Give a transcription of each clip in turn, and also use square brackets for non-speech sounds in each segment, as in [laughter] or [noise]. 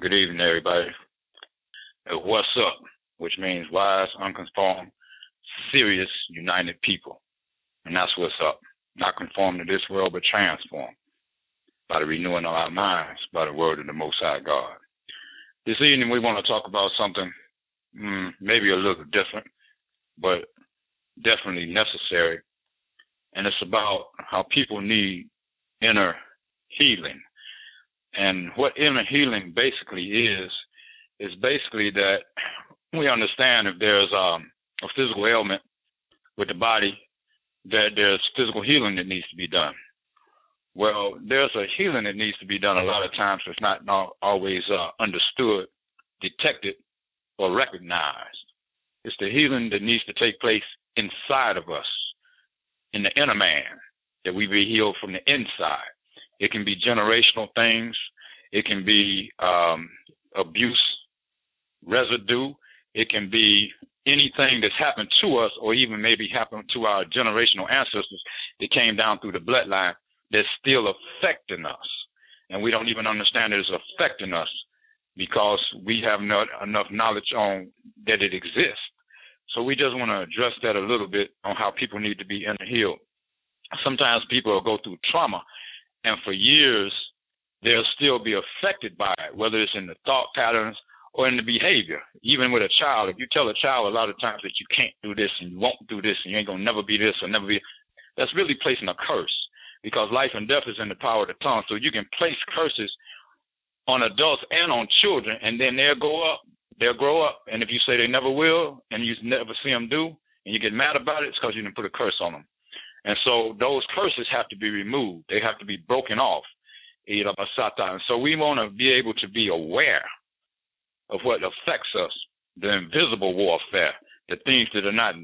Good evening, everybody. Uh, What's up? Which means wise, unconformed, serious, united people. And that's what's up. Not conform to this world, but transform by the renewing of our minds by the word of the Most High God. This evening, we want to talk about something mm, maybe a little different, but definitely necessary. And it's about how people need inner healing. And what inner healing basically is, is basically that we understand if there's um, a physical ailment with the body, that there's physical healing that needs to be done. Well, there's a healing that needs to be done a lot of times it's not, not always uh, understood, detected, or recognized. It's the healing that needs to take place inside of us, in the inner man, that we be healed from the inside. It can be generational things. It can be um, abuse residue. It can be anything that's happened to us, or even maybe happened to our generational ancestors that came down through the bloodline that's still affecting us. And we don't even understand that it's affecting us because we have not enough knowledge on that it exists. So we just want to address that a little bit on how people need to be inner healed. Sometimes people go through trauma, and for years they'll still be affected by it, whether it's in the thought patterns or in the behavior. Even with a child, if you tell a child a lot of times that you can't do this and you won't do this and you ain't gonna never be this or never be, that's really placing a curse because life and death is in the power of the tongue. So you can place curses on adults and on children, and then they'll go up, they'll grow up, and if you say they never will, and you never see them do, and you get mad about it, it's because you didn't put a curse on them. And so those curses have to be removed. They have to be broken off. And so we want to be able to be aware of what affects us, the invisible warfare, the things that are not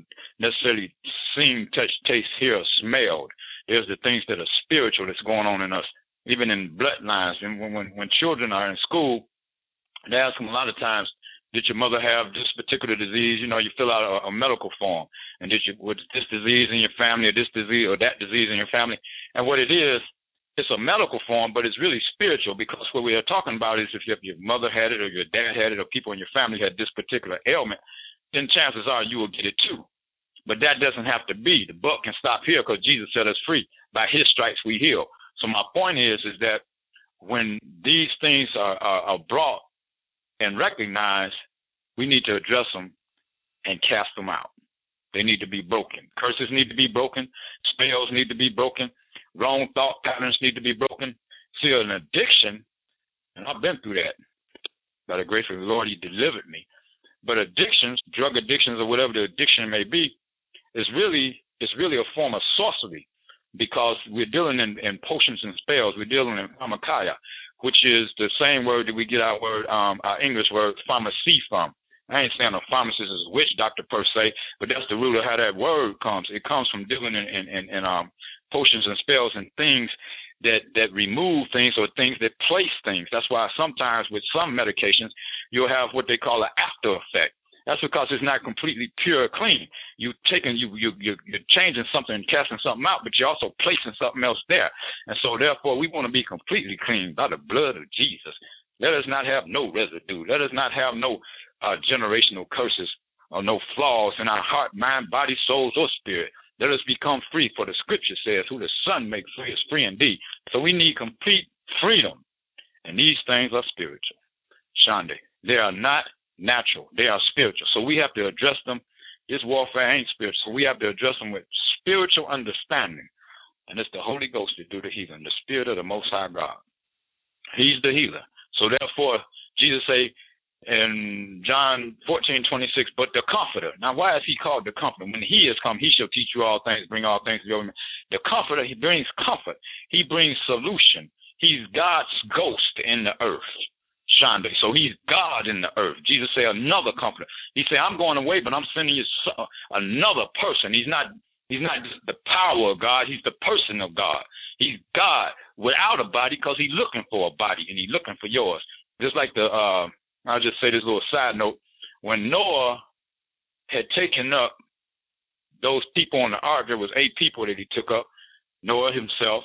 necessarily seen, touched, taste, hear, smelled. There's the things that are spiritual that's going on in us, even in bloodlines. And when when, when children are in school, they ask them a lot of times, did your mother have this particular disease? You know, you fill out a, a medical form, and did you was this disease in your family, or this disease, or that disease in your family? And what it is, it's a medical form, but it's really spiritual because what we are talking about is if your mother had it, or your dad had it, or people in your family had this particular ailment, then chances are you will get it too. But that doesn't have to be. The buck can stop here because Jesus set us free. By His stripes we heal. So my point is, is that when these things are, are, are brought and recognize we need to address them and cast them out. They need to be broken. Curses need to be broken. Spells need to be broken. Wrong thought patterns need to be broken. See, an addiction, and I've been through that. By the grace of the Lord, He delivered me. But addictions, drug addictions, or whatever the addiction may be, is really it's really a form of sorcery because we're dealing in, in potions and spells. We're dealing in pharmakeia, which is the same word that we get our word, um, our English word pharmacy from. I ain't saying a pharmacist is a witch doctor per se, but that's the root of how that word comes. It comes from dealing in, in, in, in um, potions and spells and things that that remove things or things that place things. That's why sometimes with some medications you'll have what they call an after effect. That's because it's not completely pure clean. You taking you you you you're changing something and casting something out, but you're also placing something else there. And so therefore we want to be completely clean by the blood of Jesus. Let us not have no residue. Let us not have no uh, generational curses or no flaws in our heart, mind, body, souls, or spirit. Let us become free, for the scripture says, Who the Son makes free is free indeed. So we need complete freedom. And these things are spiritual. Shande. They are not natural, they are spiritual. So we have to address them. This warfare ain't spiritual. So we have to address them with spiritual understanding. And it's the Holy Ghost that do the healing, the Spirit of the Most High God. He's the healer. So therefore, Jesus say, in John 14, 26, but the comforter. Now, why is he called the comforter? When he is come, he shall teach you all things, bring all things to you. The comforter, he brings comfort. He brings solution. He's God's ghost in the earth. Shonda. So he's God in the earth. Jesus said another comforter. He said, I'm going away, but I'm sending you another person. He's not He's not just the power of God, he's the person of God. He's God without a body because he's looking for a body and he's looking for yours. Just like the uh I'll just say this little side note. When Noah had taken up those people on the ark, there was eight people that he took up. Noah himself,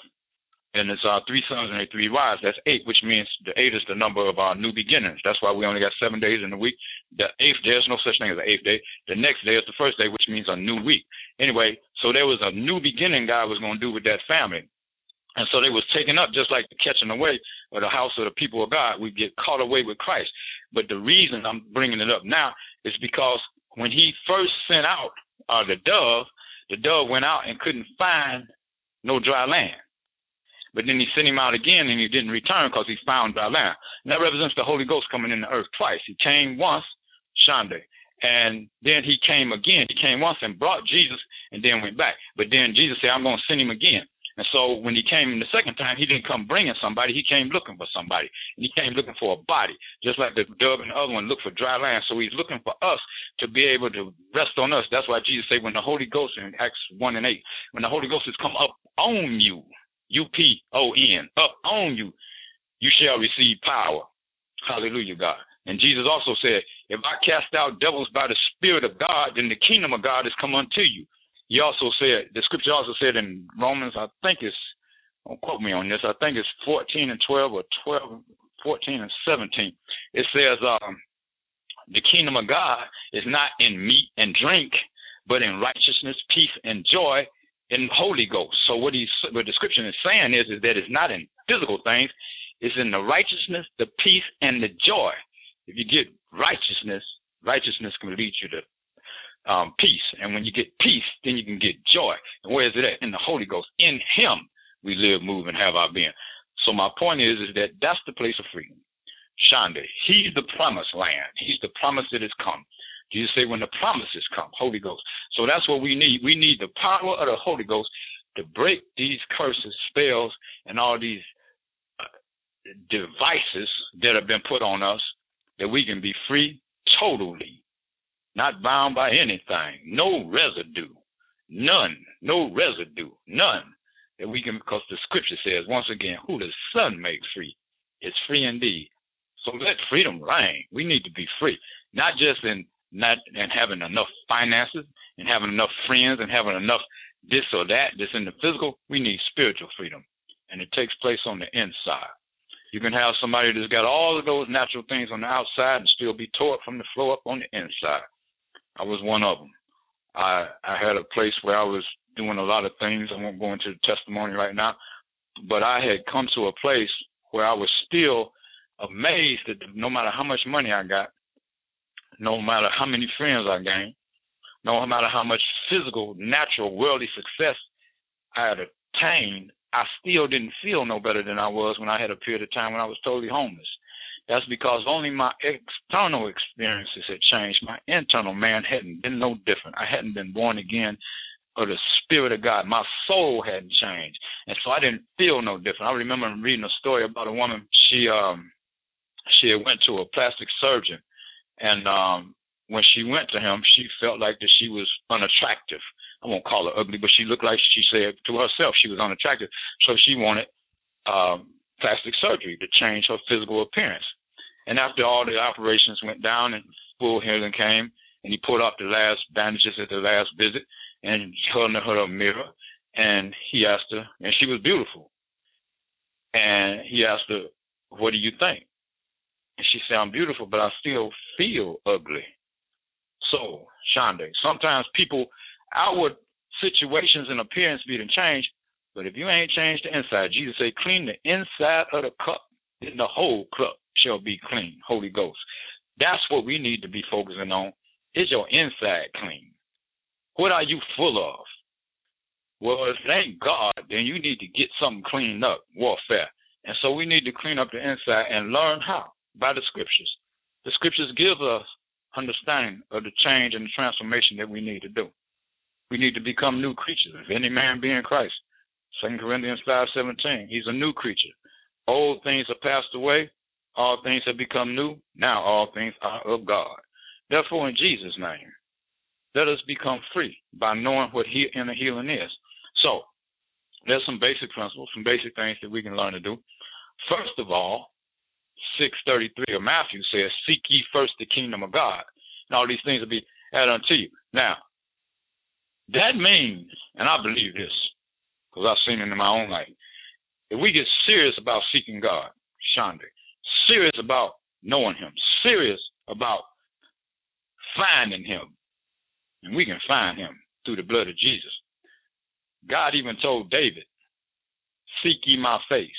and it's our three sons and three wives. That's eight, which means the eight is the number of our new beginnings. That's why we only got seven days in the week. The eighth, there's no such thing as the eighth day. The next day is the first day, which means a new week. Anyway, so there was a new beginning God was going to do with that family. And so they was taken up just like the catching away of the house of the people of God. We get caught away with Christ. But the reason I'm bringing it up now is because when he first sent out uh, the dove, the dove went out and couldn't find no dry land. But then he sent him out again and he didn't return because he found dry land. And that represents the Holy Ghost coming in the earth twice. He came once, Shande, and then he came again. He came once and brought Jesus and then went back. But then Jesus said, I'm going to send him again. And so when he came in the second time, he didn't come bringing somebody. He came looking for somebody. And he came looking for a body, just like the dove and the other one looked for dry land. So he's looking for us to be able to rest on us. That's why Jesus said, when the Holy Ghost in Acts 1 and 8, when the Holy Ghost has come up on you, U P O N, up on you, you shall receive power. Hallelujah, God. And Jesus also said, If I cast out devils by the Spirit of God, then the kingdom of God has come unto you. He also said, the scripture also said in Romans, I think it's, don't quote me on this, I think it's 14 and 12 or 12, 14 and 17. It says, um, the kingdom of God is not in meat and drink, but in righteousness, peace, and joy in the Holy Ghost. So what he's what the description is saying is is that it's not in physical things, it's in the righteousness, the peace, and the joy. If you get righteousness, righteousness can lead you to um, peace. And when you get peace, then you can get joy. And where is it at? In the Holy Ghost. In Him we live, move, and have our being. So my point is, is that that's the place of freedom. Shonda, He's the promised land. He's the promise that has come. Jesus said, when the promises come, Holy Ghost. So that's what we need. We need the power of the Holy Ghost to break these curses, spells, and all these uh, devices that have been put on us, that we can be free totally, not bound by anything, no residue, none, no residue, none. That we can, because the scripture says, once again, who the Son makes free is free indeed. So let freedom reign. We need to be free, not just in not and having enough finances and having enough friends and having enough this or that that's in the physical. We need spiritual freedom, and it takes place on the inside. You can have somebody that's got all of those natural things on the outside and still be taught from the floor up on the inside. I was one of them. I I had a place where I was doing a lot of things. I won't go into the testimony right now, but I had come to a place where I was still amazed that no matter how much money I got, no matter how many friends I gained, no matter how much physical, natural, worldly success I had attained, I still didn't feel no better than I was when I had a period of time when I was totally homeless. That's because only my external experiences had changed. My internal man hadn't been no different. I hadn't been born again of the Spirit of God. My soul hadn't changed. And so I didn't feel no different. I remember reading a story about a woman, she um she went to a plastic surgeon and um, when she went to him, she felt like that she was unattractive. I won't call her ugly, but she looked like she said to herself she was unattractive. So she wanted um, plastic surgery to change her physical appearance. And after all the operations went down and full healing came, and he pulled off the last bandages at the last visit, and held her a mirror, and he asked her, and she was beautiful. And he asked her, "What do you think?" And she said, I'm beautiful, but I still feel ugly. So, Shonda, sometimes people, outward situations and appearance be to change, but if you ain't changed the inside, Jesus said, clean the inside of the cup, then the whole cup shall be clean, Holy Ghost. That's what we need to be focusing on. Is your inside clean? What are you full of? Well, if ain't God, then you need to get something cleaned up, warfare. And so we need to clean up the inside and learn how by the scriptures. The scriptures give us understanding of the change and the transformation that we need to do. We need to become new creatures. If any man be in Christ, 2 Corinthians 5.17, he's a new creature. Old things are passed away. All things have become new. Now all things are of God. Therefore, in Jesus' name, let us become free by knowing what he- inner healing is. So, there's some basic principles, some basic things that we can learn to do. First of all, 6.33 of Matthew says, Seek ye first the kingdom of God, and all these things will be added unto you. Now, that means, and I believe this, because I've seen it in my own life, If we get serious about seeking God, Shonda, serious about knowing Him, serious about finding Him, and we can find Him through the blood of Jesus. God even told David, Seek ye my face.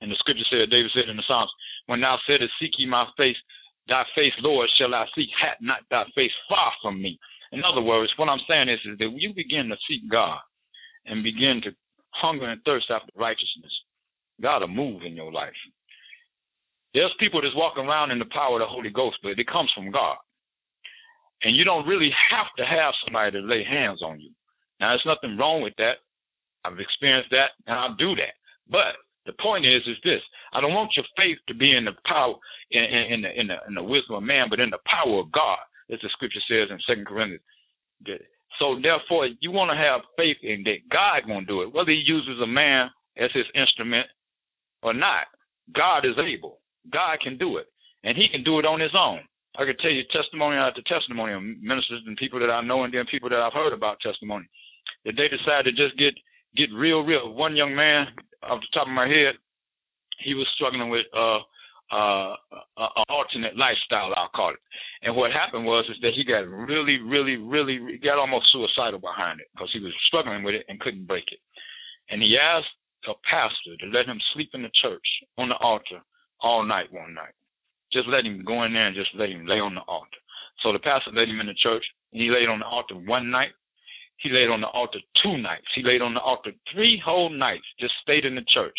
And the scripture said, David said in the Psalms, When thou saidest, Seek ye my face, thy face, Lord, shall I seek, hat not thy face far from me. In other words, what I'm saying is, is that you begin to seek God and begin to hunger and thirst after righteousness, God will move in your life. There's people that's walking around in the power of the Holy Ghost, but it comes from God. And you don't really have to have somebody to lay hands on you. Now, there's nothing wrong with that. I've experienced that, and I'll do that. But the point is, is this: I don't want your faith to be in the power, in, in, the in the in the wisdom of man, but in the power of God, as the scripture says in Second Corinthians. So therefore, you want to have faith in that God to do it, whether He uses a man as His instrument or not. God is able. God can do it, and He can do it on His own. I could tell you testimony after testimony of ministers and people that I know, and then people that I've heard about testimony that they decided to just get get real, real. One young man, off the top of my head, he was struggling with uh uh, an alternate lifestyle, I'll call it. And what happened was is that he got really, really, really, got almost suicidal behind it because he was struggling with it and couldn't break it. And he asked a pastor to let him sleep in the church on the altar all night one night. Just let him go in there and just let him lay on the altar. So the pastor let him in the church. And he laid on the altar one night. He laid on the altar two nights. He laid on the altar three whole nights, just stayed in the church.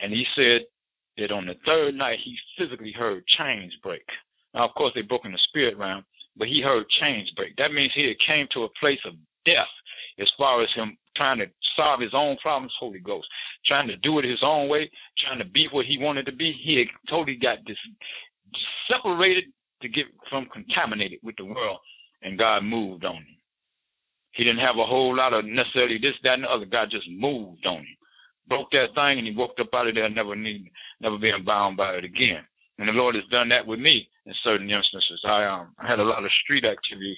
And he said that on the third night, he physically heard chains break. Now, of course, they broke in the spirit realm, but he heard chains break. That means he had came to a place of death as far as him trying to solve his own problems, Holy Ghost, trying to do it his own way, trying to be what he wanted to be. He had totally got this separated to get from contaminated with the world, and God moved on him. He didn't have a whole lot of necessarily this, that, and the other. God just moved on him, broke that thing, and he walked up out of there, never need, never being bound by it again. And the Lord has done that with me in certain instances. I um had a lot of street activity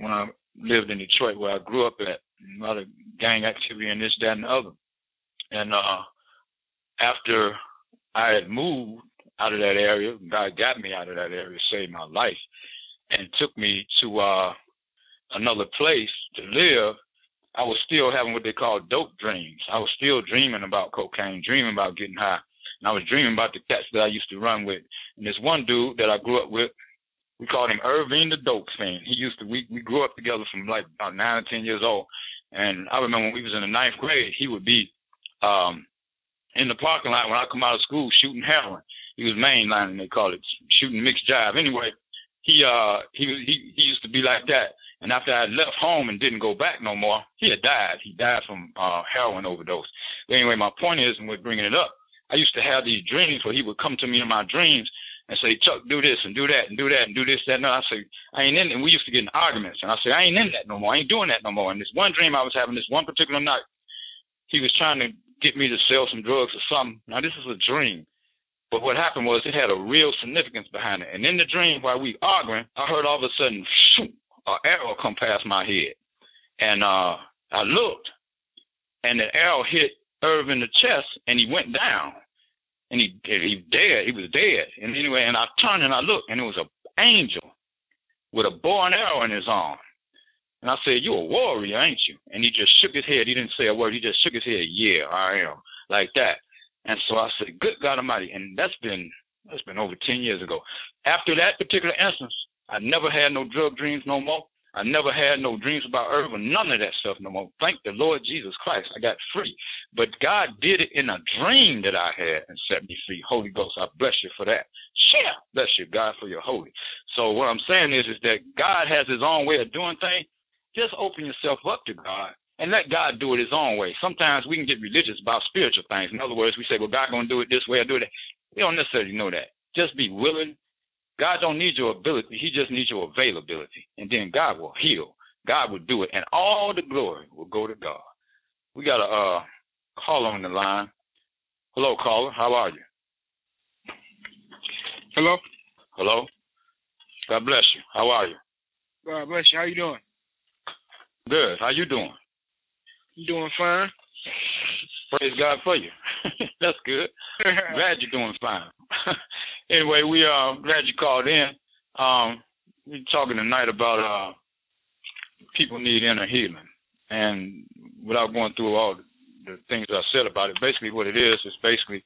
when I lived in Detroit, where I grew up at. A lot of gang activity and this, that, and the other. And uh, after I had moved out of that area, God got me out of that area, saved my life, and took me to uh, another place to live, I was still having what they call dope dreams. I was still dreaming about cocaine, dreaming about getting high. And I was dreaming about the cats that I used to run with. And this one dude that I grew up with, we called him Irving the Dope Fiend. He used to we we grew up together from like about nine or ten years old. And I remember when we was in the ninth grade, he would be um in the parking lot when I come out of school shooting heroin. He was mainlining, they call it, shooting mixed jive. Anyway, he uh he he he used to be like that. And after I left home and didn't go back no more, he had died. He died from uh, heroin overdose. But anyway, my point is, and we're bringing it up, I used to have these dreams where he would come to me in my dreams and say, Chuck, do this and do that and do that and do this, that, and. I say, I ain't in it. And we used to get in arguments. And I say, I ain't in that no more. I ain't doing that no more. And this one dream I was having, this one particular night, he was trying to get me to sell some drugs or something. Now, this is a dream. But what happened was it had a real significance behind it. And in the dream, while we arguing, I heard all of a sudden, shoot, an arrow come past my head, and uh, I looked, and the arrow hit Irv in the chest, and he went down, and he he dead. He was dead. And anyway, and I turned and I looked, and it was an angel with a bow and arrow in his arm. And I said, "You're a warrior, ain't you?" And he just shook his head. He didn't say a word. He just shook his head. Yeah, I am, like that. And so I said, "Good God Almighty!" And that's been that's been over ten years ago. After that particular instance, I never had no drug dreams no more. I never had no dreams about Irving, none of that stuff no more. Thank the Lord Jesus Christ. I got free. But God did it in a dream that I had and set me free. Holy Ghost, I bless you for that. Share. Bless you, God, for your holy. So what I'm saying is, is that God has his own way of doing things. Just open yourself up to God and let God do it his own way. Sometimes we can get religious about spiritual things. In other words, we say, well, God going to do it this way or do it that. We don't necessarily know that. Just be willing God don't need your ability. He just needs your availability. And then God will heal. God will do it. And all the glory will go to God. We got a uh, caller on the line. Hello, caller. How are you? Hello. Hello. God bless you. How are you? God bless you. How you doing? Good. How you doing? Doing fine. Praise God for you. [laughs] That's good. [laughs] glad you're doing fine. [laughs] anyway, we are uh, glad you called in. Um, we're talking tonight about uh, people need inner healing, and without going through all the things I said about it, basically what it is is basically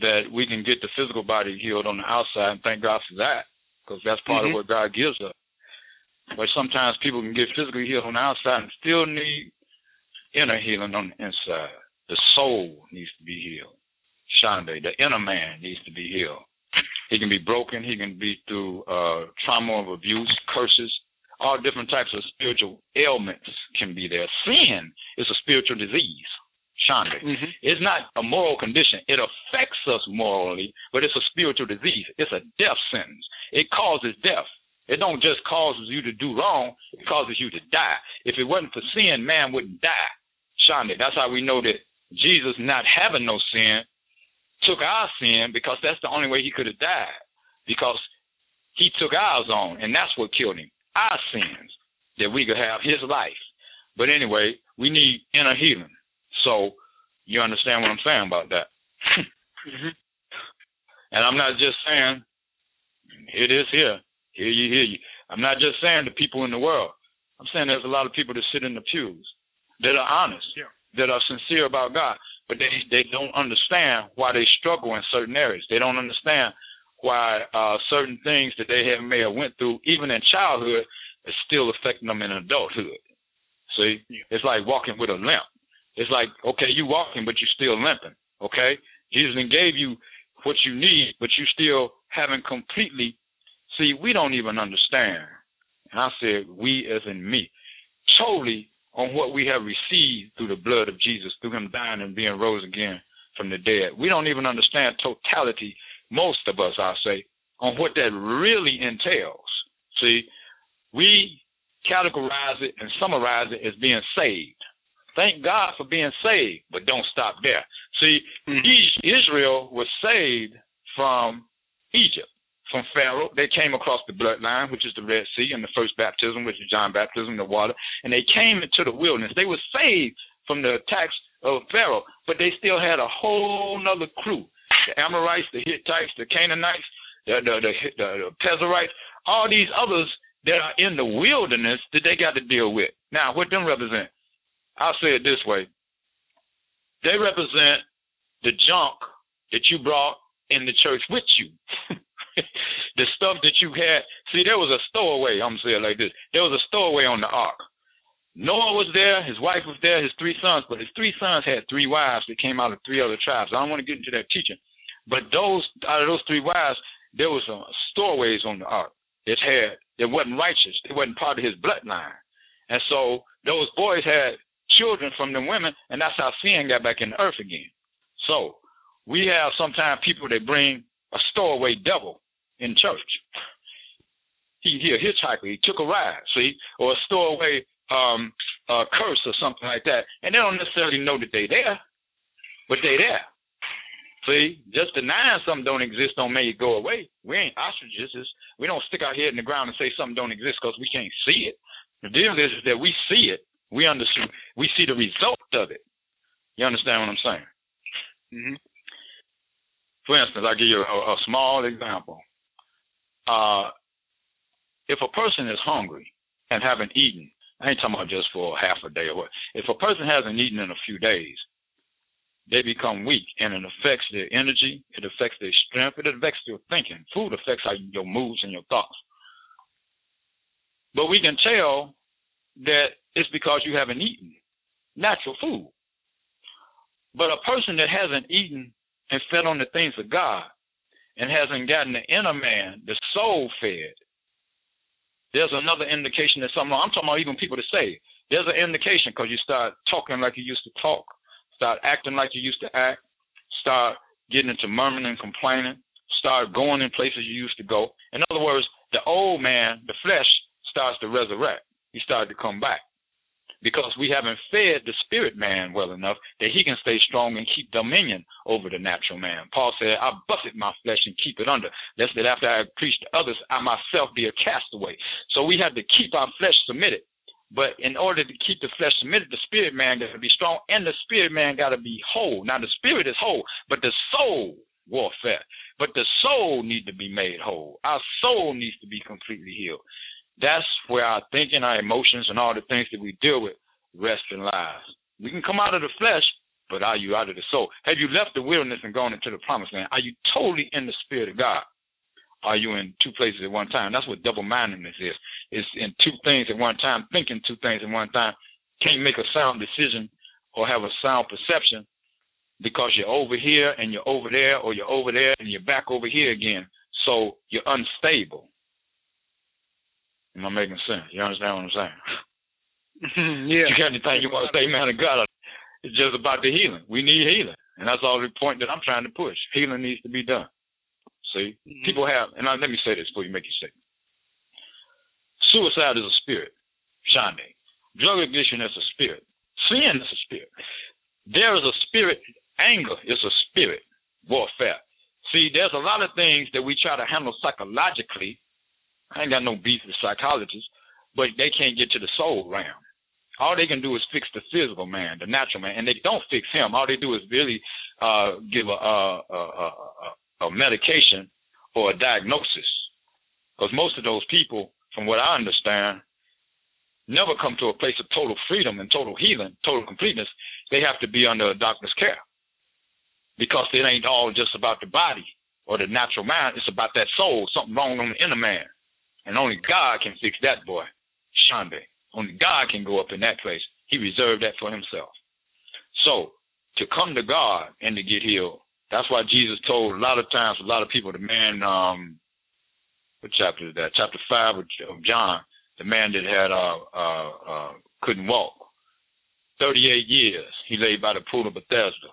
that we can get the physical body healed on the outside, and thank God for that, because that's part mm-hmm. of what God gives us. But sometimes people can get physically healed on the outside and still need inner healing on the inside. The soul needs to be healed. Shande, the inner man needs to be healed. He can be broken. He can be through uh, trauma of abuse, curses, all different types of spiritual ailments can be there. Sin is a spiritual disease. Shonda. Mm-hmm. It's not a moral condition. It affects us morally, but it's a spiritual disease. It's a death sentence. It causes death. It don't just causes you to do wrong, it causes you to die. If it wasn't for sin, man wouldn't die. Shonda. That's how we know that Jesus, not having no sin, took our sin because that's the only way he could have died. Because he took ours on, and that's what killed him. Our sins, that we could have his life. But anyway, we need inner healing. So you understand what I'm saying about that. [laughs] mm-hmm. And I'm not just saying it is here. here you, hear you. I'm not just saying the people in the world. I'm saying there's a lot of people that sit in the pews that are honest, yeah. that are sincere about God, but they they don't understand why they struggle in certain areas. They don't understand why uh, certain things that they have may have went through, even in childhood, is still affecting them in adulthood. See, it's like walking with a limp. It's like, okay, you walking, but you're still limping. Okay, Jesus gave you what you need, but you still haven't completely. See, we don't even understand. And I said, we as in me, totally on what we have received through the blood of Jesus, through Him dying and being rose again from the dead. We don't even understand totality. Most of us, I say, on what that really entails. See, we categorize it and summarize it as being saved. Thank God for being saved, but don't stop there. See, mm-hmm. Israel was saved from Egypt, from Pharaoh. They came across the bloodline, which is the Red Sea, and the first baptism, which is John baptism, the water, and they came into the wilderness. They were saved from the attacks of Pharaoh, but they still had a whole nother crew: the Amorites, the Hittites, the Canaanites, the the the, the, the Pezerites, all these others that are in the wilderness that they got to deal with. Now, what them represent? I'll say it this way. They represent the junk that you brought in the church with you. [laughs] [laughs] the stuff that you had. See, there was a stowaway. I'm gonna say it like this. There was a stowaway on the ark. Noah was there, his wife was there, his three sons, but his three sons had three wives that came out of three other tribes. I don't want to get into that teaching. But those out of those three wives, there was some stowaways on the ark that had that wasn't righteous. They wasn't part of his bloodline. And so those boys had children from the women, and that's how sin got back in the earth again. So we have sometimes people that bring a stowaway devil in church. He he a hitchhiker. He took a ride, see, or a stowaway um, uh, curse or something like that, and they don't necessarily know that they're there, but they're there. See, just denying something don't exist don't make it go away. We ain't ostriches. We don't stick our head in the ground and say something don't exist because we can't see it. The deal is, is that we see it we understand. We see the result of it. You understand what I'm saying? Mm-hmm. For instance, I'll give you a, a small example. Uh, if a person is hungry and haven't eaten, I ain't talking about just for half a day or what. If a person hasn't eaten in a few days, they become weak and it affects their energy, it affects their strength, it affects their thinking. Food affects how your moods and your thoughts. But we can tell that it's because you haven't eaten natural food. But a person that hasn't eaten and fed on the things of God and hasn't gotten the inner man, the soul fed, there's another indication that something. I'm talking about even people to say there's an indication because you start talking like you used to talk, start acting like you used to act, start getting into murmuring and complaining, start going in places you used to go. In other words, the old man, the flesh, starts to resurrect. He started to come back because we haven't fed the spirit man well enough that he can stay strong and keep dominion over the natural man. Paul said, I buffet my flesh and keep it under, lest that after I preach to others, I myself be a castaway. So we have to keep our flesh submitted. But in order to keep the flesh submitted, the spirit man got to be strong, and the spirit man got to be whole. Now the spirit is whole, but the soul warfare. But the soul needs to be made whole. Our soul needs to be completely healed. That's where our thinking, our emotions, and all the things that we deal with rest and lies. We can come out of the flesh, but are you out of the soul? Have you left the wilderness and gone into the promised land? Are you totally in the spirit of God? Are you in two places at one time? That's what double mindedness is. It's in two things at one time, thinking two things at one time. Can't make a sound decision or have a sound perception because you're over here and you're over there, or you're over there and you're back over here again. So you're unstable. Am I making sense? You understand what I'm saying? [laughs] yeah. You got anything you want to say, man of God? It's just about the healing. We need healing. And that's all the point that I'm trying to push. Healing needs to be done. See? Mm-hmm. People have, and I, let me say this before you make your statement. Suicide is a spirit, Shande. Drug addiction is a spirit. Sin is a spirit. There is a spirit. Anger is a spirit warfare. See, there's a lot of things that we try to handle psychologically. I ain't got no beef with psychologists, but they can't get to the soul realm. All they can do is fix the physical man, the natural man, and they don't fix him. All they do is really uh, give a, a, a, a, medication or a diagnosis. Because most of those people, from what I understand, never come to a place of total freedom and total healing, total completeness. They have to be under a doctor's care. Because it ain't all just about the body or the natural mind. It's about that soul, something wrong on the inner man. And only God can fix that boy, Shande. Only God can go up in that place. He reserved that for himself. So to come to God and to get healed, that's why Jesus told a lot of times a lot of people, the man, um, what chapter is that? Chapter five of, John, the man that had uh, uh, uh, couldn't walk. 38 years he lay by the pool of Bethesda.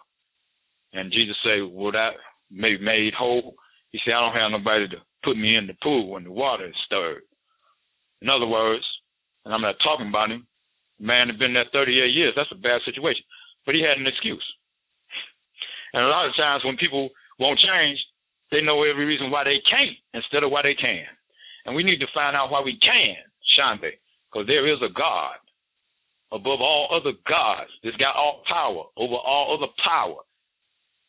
And Jesus said, Will that be made whole? He said, I don't have nobody to put me in the pool when the water is stirred. In other words, and I'm not talking about him. The man had been there 38 years. That's a bad situation. But he had an excuse. And a lot of times when people won't change, they know every reason why they can't instead of why they can. And we need to find out why we can, Shante, because there is a God above all other gods that's got all power over all other power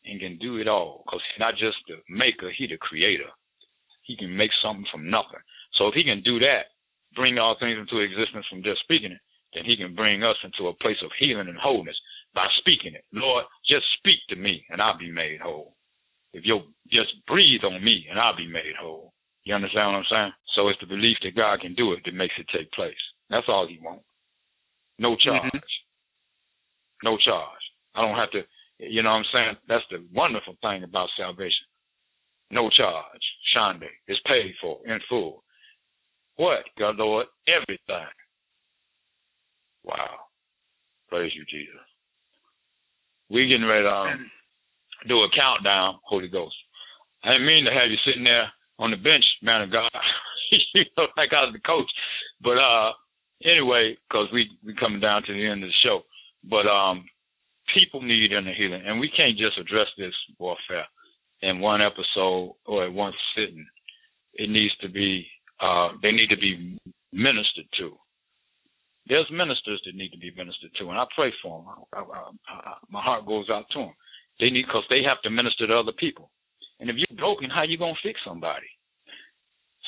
and can do it all because he's not just the maker, he's the creator. He can make something from nothing. So if he can do that, bring all things into existence from just speaking it, then he can bring us into a place of healing and wholeness by speaking it. Lord, just speak to me and I'll be made whole. If you'll just breathe on me and I'll be made whole. You understand what I'm saying? So it's the belief that God can do it that makes it take place. That's all he wants. No charge. Mm-hmm. No charge. I don't have to, you know what I'm saying? That's the wonderful thing about salvation. No charge. Shande. It's paid for in full. What, God Lord? Everything. Wow. Praise you, Jesus. We're getting ready to um, do a countdown, Holy Ghost. I didn't mean to have you sitting there on the bench, man of God. [laughs] you know, like I was the coach. But uh anyway, because we we coming down to the end of the show. But um people need inner healing, and we can't just address this warfare in one episode or at one sitting. It needs to be uh, they need to be ministered to. There's ministers that need to be ministered to, and I pray for them. I, I, I, my heart goes out to them. They need because they have to minister to other people. And if you're broken, how you gonna fix somebody?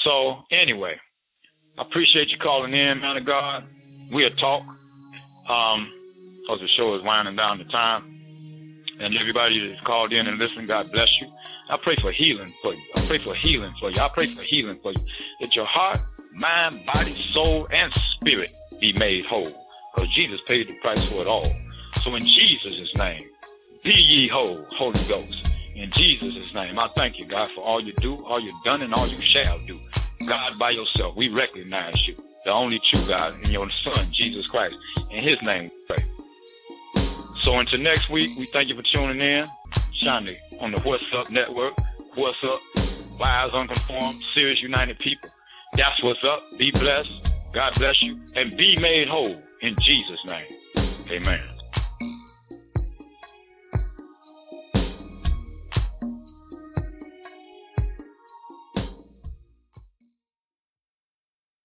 So anyway, I appreciate you calling in, man of God. We'll talk. Um, because the show is winding down the time. And everybody that's called in and listened, God bless you. I pray for healing for you. I pray for healing for you. I pray for healing for you. That your heart, mind, body, soul, and spirit be made whole. Because Jesus paid the price for it all. So in Jesus' name, be ye whole, Holy Ghost. In Jesus' name, I thank you, God, for all you do, all you've done, and all you shall do. God, by yourself, we recognize you, the only true God, and your Son, Jesus Christ. In His name, pray. So until next week, we thank you for tuning in. Shani on the What's Up Network. What's Up? Wise, Unconformed, Serious United People. That's what's up. Be blessed. God bless you. And be made whole in Jesus' name. Amen.